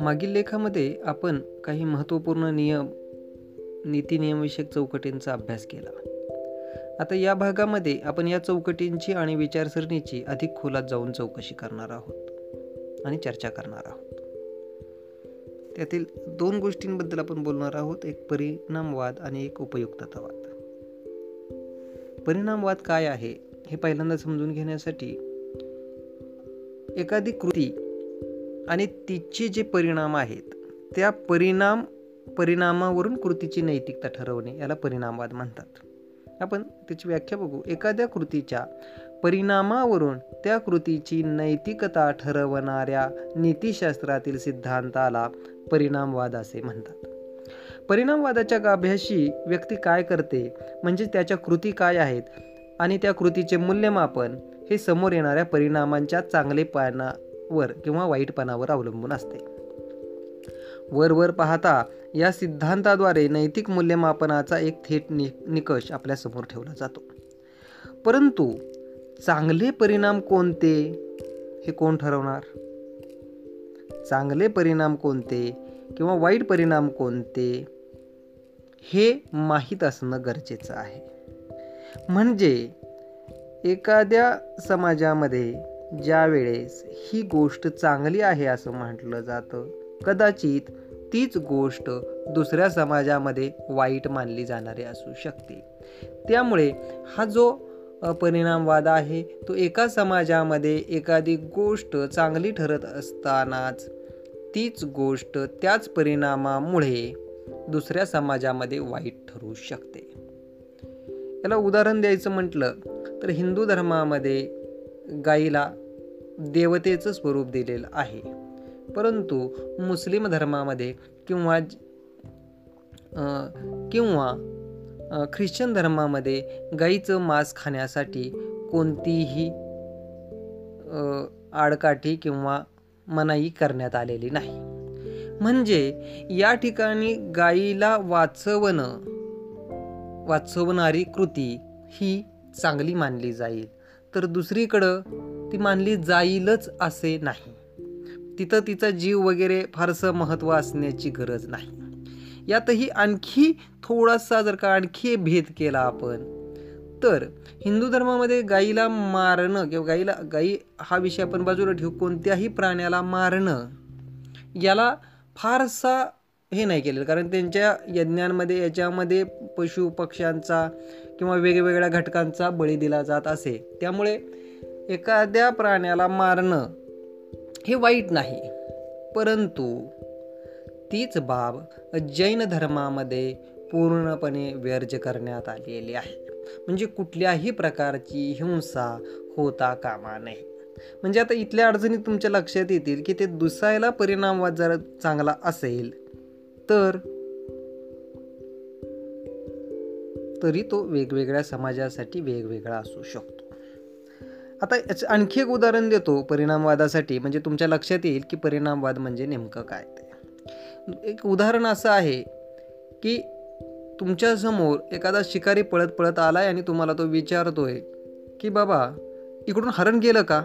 मागील लेखामध्ये आपण काही महत्त्वपूर्ण नियम नीती नियमविषयक चौकटींचा अभ्यास केला. आता या भागामध्ये आपण या चौकटींची आणि विचारसरणीची अधिक खोलात जाऊन चौकशी करणार आहोत आणि चर्चा करणार आहोत. त्यातील दोन गोष्टींबद्दल आपण बोलणार आहोत. एक परिणामवाद आणि एक उपयुक्ततावाद. परिणामवाद काय आहे हे पहिल्यांदा समजून घेण्यासाठी एखादी कृती आणि तिचे जे परिणाम आहेत त्या परिणाम परिणामावरून कृतीची नैतिकता ठरवणे याला परिणामवाद म्हणतात. आपण त्याची व्याख्या बघू. एखाद्या कृतीच्या परिणामावरून त्या कृतीची नैतिकता ठरवणाऱ्या नीतिशास्त्रातील सिद्धांताला परिणामवाद असे म्हणतात. परिणामवादाच्या गाभ्याशी व्यक्ती काय करते म्हणजे त्याच्या कृती काय आहेत आणि त्या कृतीचे मूल्यमापन हे समोर येणाऱ्या परिणामांच्या वर किंवा वाईटपणावर अवलंबून असते. वर वर पाहता या सिद्धांताद्वारे नैतिक मूल्यमापनाचा एक थेट नि निकष आपल्यासमोर ठेवला जातो. परंतु चांगले परिणाम कोणते? हे कोण ठरवणार? चांगले परिणाम कोणते किंवा वाईट परिणाम कोणते? हे माहीत असणं गरजेचं आहे. म्हणजे एखाद्या समाजामध्ये ज्या वेळेस ही गोष्ट चांगली आहे असं म्हटलं जातं कदाचित तीच गोष्ट दुसऱ्या समाजामध्ये वाईट मानली जाणारी असू शकते. त्यामुळे हा जो परिणामवाद आहे तो एका समाजामध्ये एखादी गोष्ट चांगली ठरत असतानाच तीच गोष्ट त्याच परिणामामुळे दुसऱ्या समाजामध्ये वाईट ठरू शकते. याला उदाहरण द्यायचं म्हटलं तर हिंदू धर्मामध्ये गाईला देवतेचं स्वरूप दिलेलं आहे. परंतु मुस्लिम धर्मामध्ये किंवा किंवा ख्रिश्चन धर्मामध्ये गाईचं मांस खाण्यासाठी कोणतीही आडकाठी किंवा मनाई करण्यात आलेली नाही. म्हणजे या ठिकाणी गाईला वाचवणं वाचवणारी कृती ही चांगली मानली जाईल. तर दुसरीकडं ती मानली जाईलच असे नाही. तिथं तिचा जीव वगैरे फारसं महत्त्व असण्याची गरज नाही. यातही आणखी थोडासा जर का आणखी भेद केला आपण तर हिंदू धर्मामध्ये गाईला मारणं किंवा गाईला गाई हा विषय आपण बाजूला ठेवू कोणत्याही प्राण्याला मारणं याला फारसा हे नाही केलेलं. कारण त्यांच्या यज्ञांमध्ये याच्यामध्ये पशु पक्ष्यांचा किंवा वेगवेगळ्या घटकांचा बळी दिला जात असे. त्यामुळे एखाद्या प्राण्याला मारणं हे वाईट नाही. परंतु तीच बाब जैन धर्मामध्ये पूर्णपणे व्यर्ज करण्यात आलेली आहे. म्हणजे कुठल्याही प्रकारची हिंसा होता कामा नये. म्हणजे आता इथल्या अडचणी तुमच्या लक्षात येतील की ते दुसायला परिणामवाद जर चांगला असेल तर तरी तो वेगवेगळ्या समाजासाठी वेगवेगळा असू शकतो. आता याचं आणखी एक उदाहरण देतो परिणामवादासाठी. म्हणजे तुमच्या लक्षात येईल की परिणामवाद म्हणजे नेमकं काय ते. एक उदाहरण असं आहे की तुमच्यासमोर एखादा शिकारी पळत पळत आलाय आणि तुम्हाला तो विचारतोय की बाबा इकडून हरण गेलं का?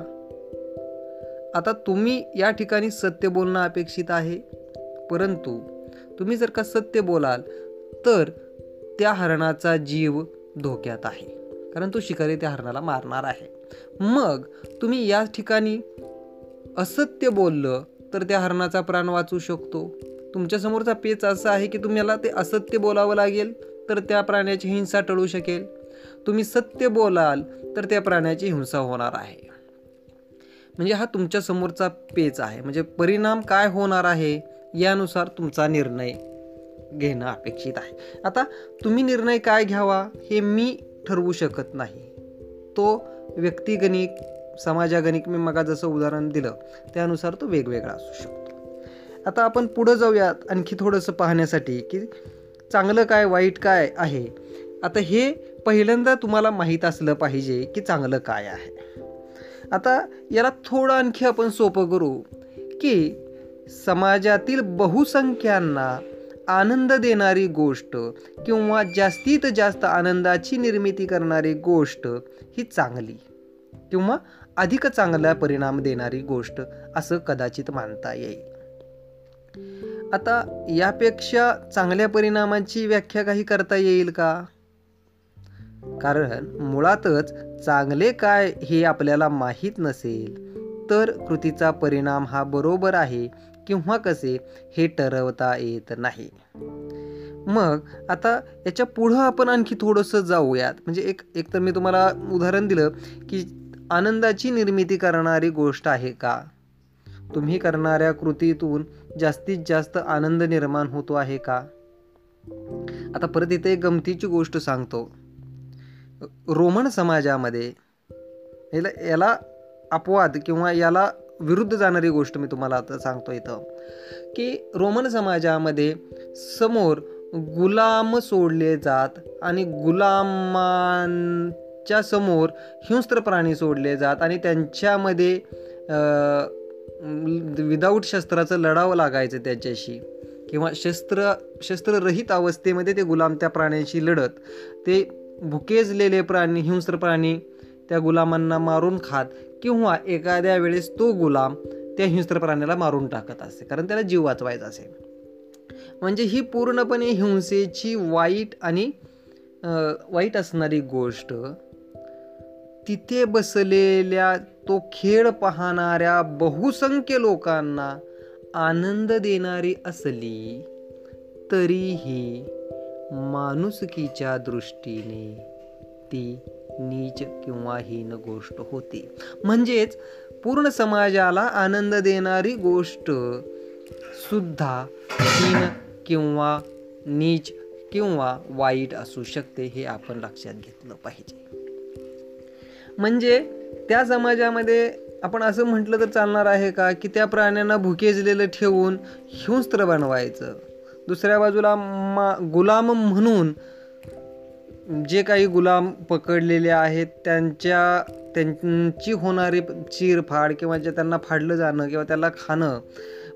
आता तुम्ही या ठिकाणी सत्य बोलणं अपेक्षित आहे. परंतु तुम्ही जर का सत्य बोलाल तर त्या हरणाचा जीव धोक्यात आहे. कारण तो शिकारी त्या हरणाला मारणार आहे. मग तुम्ही या ठिकाणी असत्य बोललं तर त्या हरणाचा प्राण वाचू शकतो. तुमच्यासमोरचा पेच असा आहे की तुम्हाला ते असत्य बोलावं लागेल तर त्या प्राण्याची हिंसा टळू शकेल. तुम्ही सत्य बोलाल तर त्या प्राण्याची हिंसा होणार आहे. म्हणजे हा तुमच्या समोरचा पेच आहे. म्हणजे परिणाम काय होणार आहे यानुसार तुमचा निर्णय घेणं अपेक्षित आहे. आता तुम्ही निर्णय काय घ्यावा हे मी ठरवू शकत नाही. तो व्यक्तिगणिक समाजागणिक मी मगा जसं उदाहरण दिलं त्यानुसार तो वेगवेगळा असू शकतो. आता आपण पुढं जाऊयात आणखी थोडंसं पाहण्यासाठी की चांगलं काय वाईट काय आहे? आता हे पहिल्यांदा तुम्हाला माहीत असलं पाहिजे की चांगलं काय आहे. आता याला थोडं आणखी आपण सोपं करू की समाजातील बहुसंख्यांना आनंद देणारी गोष्ट किंवा जास्तीत जास्त आनंदाची निर्मिती करणारी गोष्ट ही चांगली किंवा अधिक चांगला परिणाम देणारी गोष्ट असं कदाचित मानता येईल. आता यापेक्षा चांगल्या परिणामाची व्याख्या काही करता येईल का? कारण मुळातच चांगले काय हे आपल्याला माहीत नसेल तर कृतीचा परिणाम हा बरोबर आहे किंवा कसे हे ठरवता येत नाही. मग आता याच्या पुढं आपण आणखी थोडंसं जाऊयात. म्हणजे एक एक तर मी तुम्हाला उदाहरण दिलं की आनंदाची निर्मिती करणारी गोष्ट आहे का? तुम्ही करणाऱ्या कृतीतून जास्तीत जास्त आनंद निर्माण होतो आहे का? आता परत इथे एक गमतीची गोष्ट सांगतो. रोमन समाजामध्ये याला याला अपवाद किंवा याला विरुद्ध जाणारी गोष्ट मी तुम्हाला आता सांगतो इथं की रोमन समाजामध्ये समोर गुलाम सोडले जात आणि गुलामांच्या समोर हिंस्त्र प्राणी सोडले जात आणि त्यांच्यामध्ये विदाऊट शस्त्राचं लढावं लागायचं त्याच्याशी किंवा शस्त्र शस्त्ररहित अवस्थेमध्ये ते गुलाम त्या प्राण्यांशी लढत ते भुकेजलेले प्राणी हिंस्त्र प्राणी त्या गुलामांना मारून खात किंवा एखाद्या वेळेस तो गुलाम त्या हिंस्त्र प्राण्याला मारून टाकत असे कारण त्याला जीव वाचवायचा असे. म्हणजे ही पूर्णपणे हिंसेची वाईट आणि वाईट असणारी गोष्ट तिथे बसलेल्या तो खेळ पाहणाऱ्या बहुसंख्य लोकांना आनंद देणारी असली तरीही माणुसकीच्या दृष्टीने ती नीच किंवा हीन गोष्ट होती. म्हणजेच पूर्ण समाजाला आनंद देणारी गोष्ट सुद्धा हीन किंवा नीच किंवा वाईट असू शकते हे आपण लक्षात घेतलं पाहिजे. म्हणजे त्या समाजामध्ये आपण असं म्हटलं तर चालणार आहे का? की त्या प्राण्यांना भुकेजलेलं ठेवून हिंस्त्र बनवायचं. दुसऱ्या बाजूला मा गुलाम म्हणून जे काही गुलाम पकडलेले आहेत त्यांच्या त्यांची होणारी चिरफाड किंवा जे त्यांना फाडलं जाणं किंवा त्याला खाणं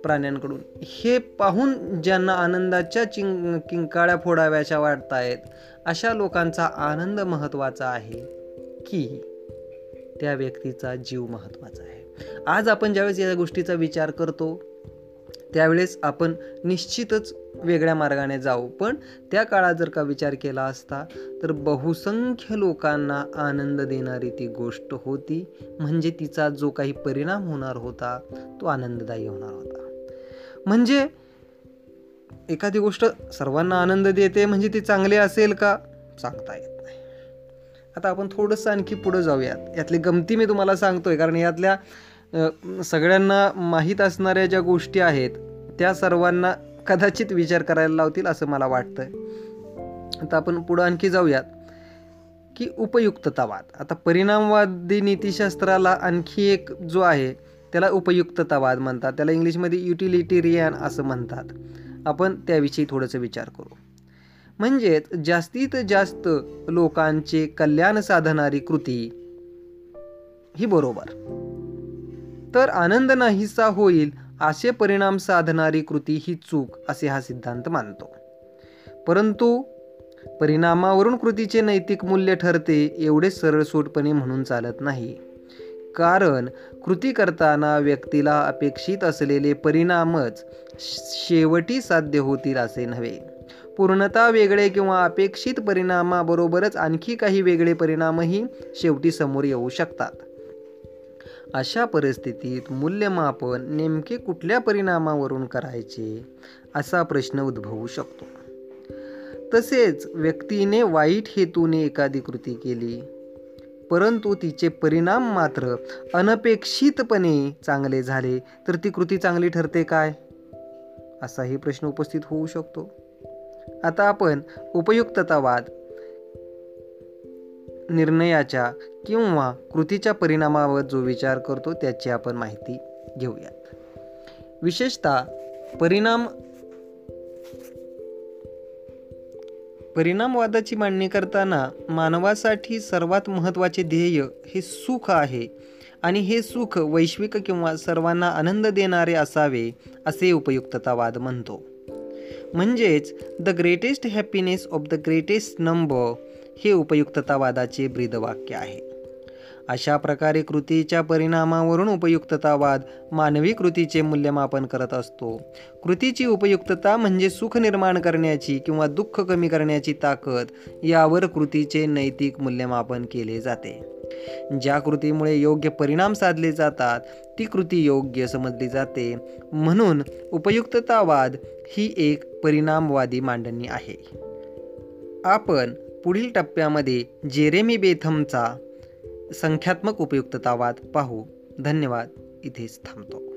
प्राण्यांकडून हे पाहून ज्यांना आनंदाच्या चिं किंकाळ्या फोडाव्याच्या वाटत आहेत अशा लोकांचा आनंद महत्त्वाचा आहे की त्या व्यक्तीचा जीव महत्त्वाचा आहे. आज आपण ज्यावेळेस या गोष्टीचा विचार करतो त्यावेळेस आपण निश्चितच वेगळ्या मार्गाने जाऊ. पण त्या काळात जर का विचार केला असता तर बहुसंख्य लोकांना आनंद देणारी ती गोष्ट होती. म्हणजे तिचा जो काही परिणाम होणार होता तो आनंददायी होणार होता. म्हणजे एखादी गोष्ट सर्वांना आनंद देते म्हणजे ती चांगली असेल का? सांगता येत नाही. आता आपण थोडंसं आणखी पुढं जाऊयात. यातली गमती मी तुम्हाला सांगतोय कारण यातल्या सगळ्यांना माहीत असणाऱ्या ज्या गोष्टी आहेत त्या सर्वांना कदाचित विचार करायला लावतील असं मला वाटतं आता आपण पुढं आणखी जाऊयात की उपयुक्ततावाद. आता परिणामवादी नीतिशास्त्राला आणखी एक जो आहे त्याला उपयुक्ततावाद म्हणतात. त्याला इंग्लिशमध्ये युटिलिटेरियन असं म्हणतात. आपण त्याविषयी थोडंसं विचार करू. म्हणजेच जास्तीत जास्त लोकांचे कल्याण साधणारी कृती ही बरोबर. तर आनंद नाहीसा होईल असे परिणाम साधणारी कृती ही चूक असे हा सिद्धांत मानतो. परंतु परिणामावरून कृतीचे नैतिक मूल्य ठरते एवढे सरळसोटपणे म्हणून चालत नाही. कारण कृती करताना व्यक्तीला अपेक्षित असलेले परिणामच शेवटी साध्य होतील असे नव्हे. पूर्णता वेगळे किंवा अपेक्षित परिणामाबरोबरच आणखी काही वेगळे परिणामही शेवटी समोर येऊ शकतात. अशा परिस्थितीत मूल्यमापन नेमके कुठल्या परिणामावरून करायचे असा प्रश्न उद्भवू शकतो. तसेच व्यक्तीने वाईट हेतूने एखादी कृती केली परंतु तिचे परिणाम मात्र अनपेक्षितपणे चांगले झाले तर ती कृती चांगली ठरते काय? असाही प्रश्न उपस्थित होऊ शकतो. आता आपण उपयुक्ततावाद निर्णयाच्या किंवा कृतीच्या परिणामावर जो विचार करतो त्याची आपण माहिती घेऊयात. विशेषतः परिणाम परिणामवादाची मांडणी करताना मानवासाठी सर्वात महत्त्वाचे ध्येय हे सुख आहे आणि हे सुख वैश्विक किंवा सर्वांना आनंद देणारे असावे असे उपयुक्ततावाद म्हणतो. म्हणजेच the greatest happiness of the greatest number हे उपयुक्ततावादाचे ब्रीदवाक्य आहे. अशा प्रकारे कृतीच्या परिणामावरून उपयुक्ततावाद मानवी कृतीचे मूल्यमापन करत असतो. कृतीची उपयुक्तता म्हणजे सुख निर्माण करण्याची किंवा दुःख कमी करण्याची ताकद यावर कृतीचे नैतिक मूल्यमापन केले जाते. ज्या कृतीमुळे योग्य परिणाम साधले जातात ती कृती योग्य समजली जाते. म्हणून उपयुक्ततावाद ही एक परिणामवादी मांडणी आहे. आपण पुढील टप्प्यामध्ये जेरेमी बेथमचा संख्यात्मक उपयुक्ततावाद पाहू. धन्यवाद. इथेच थांबतो.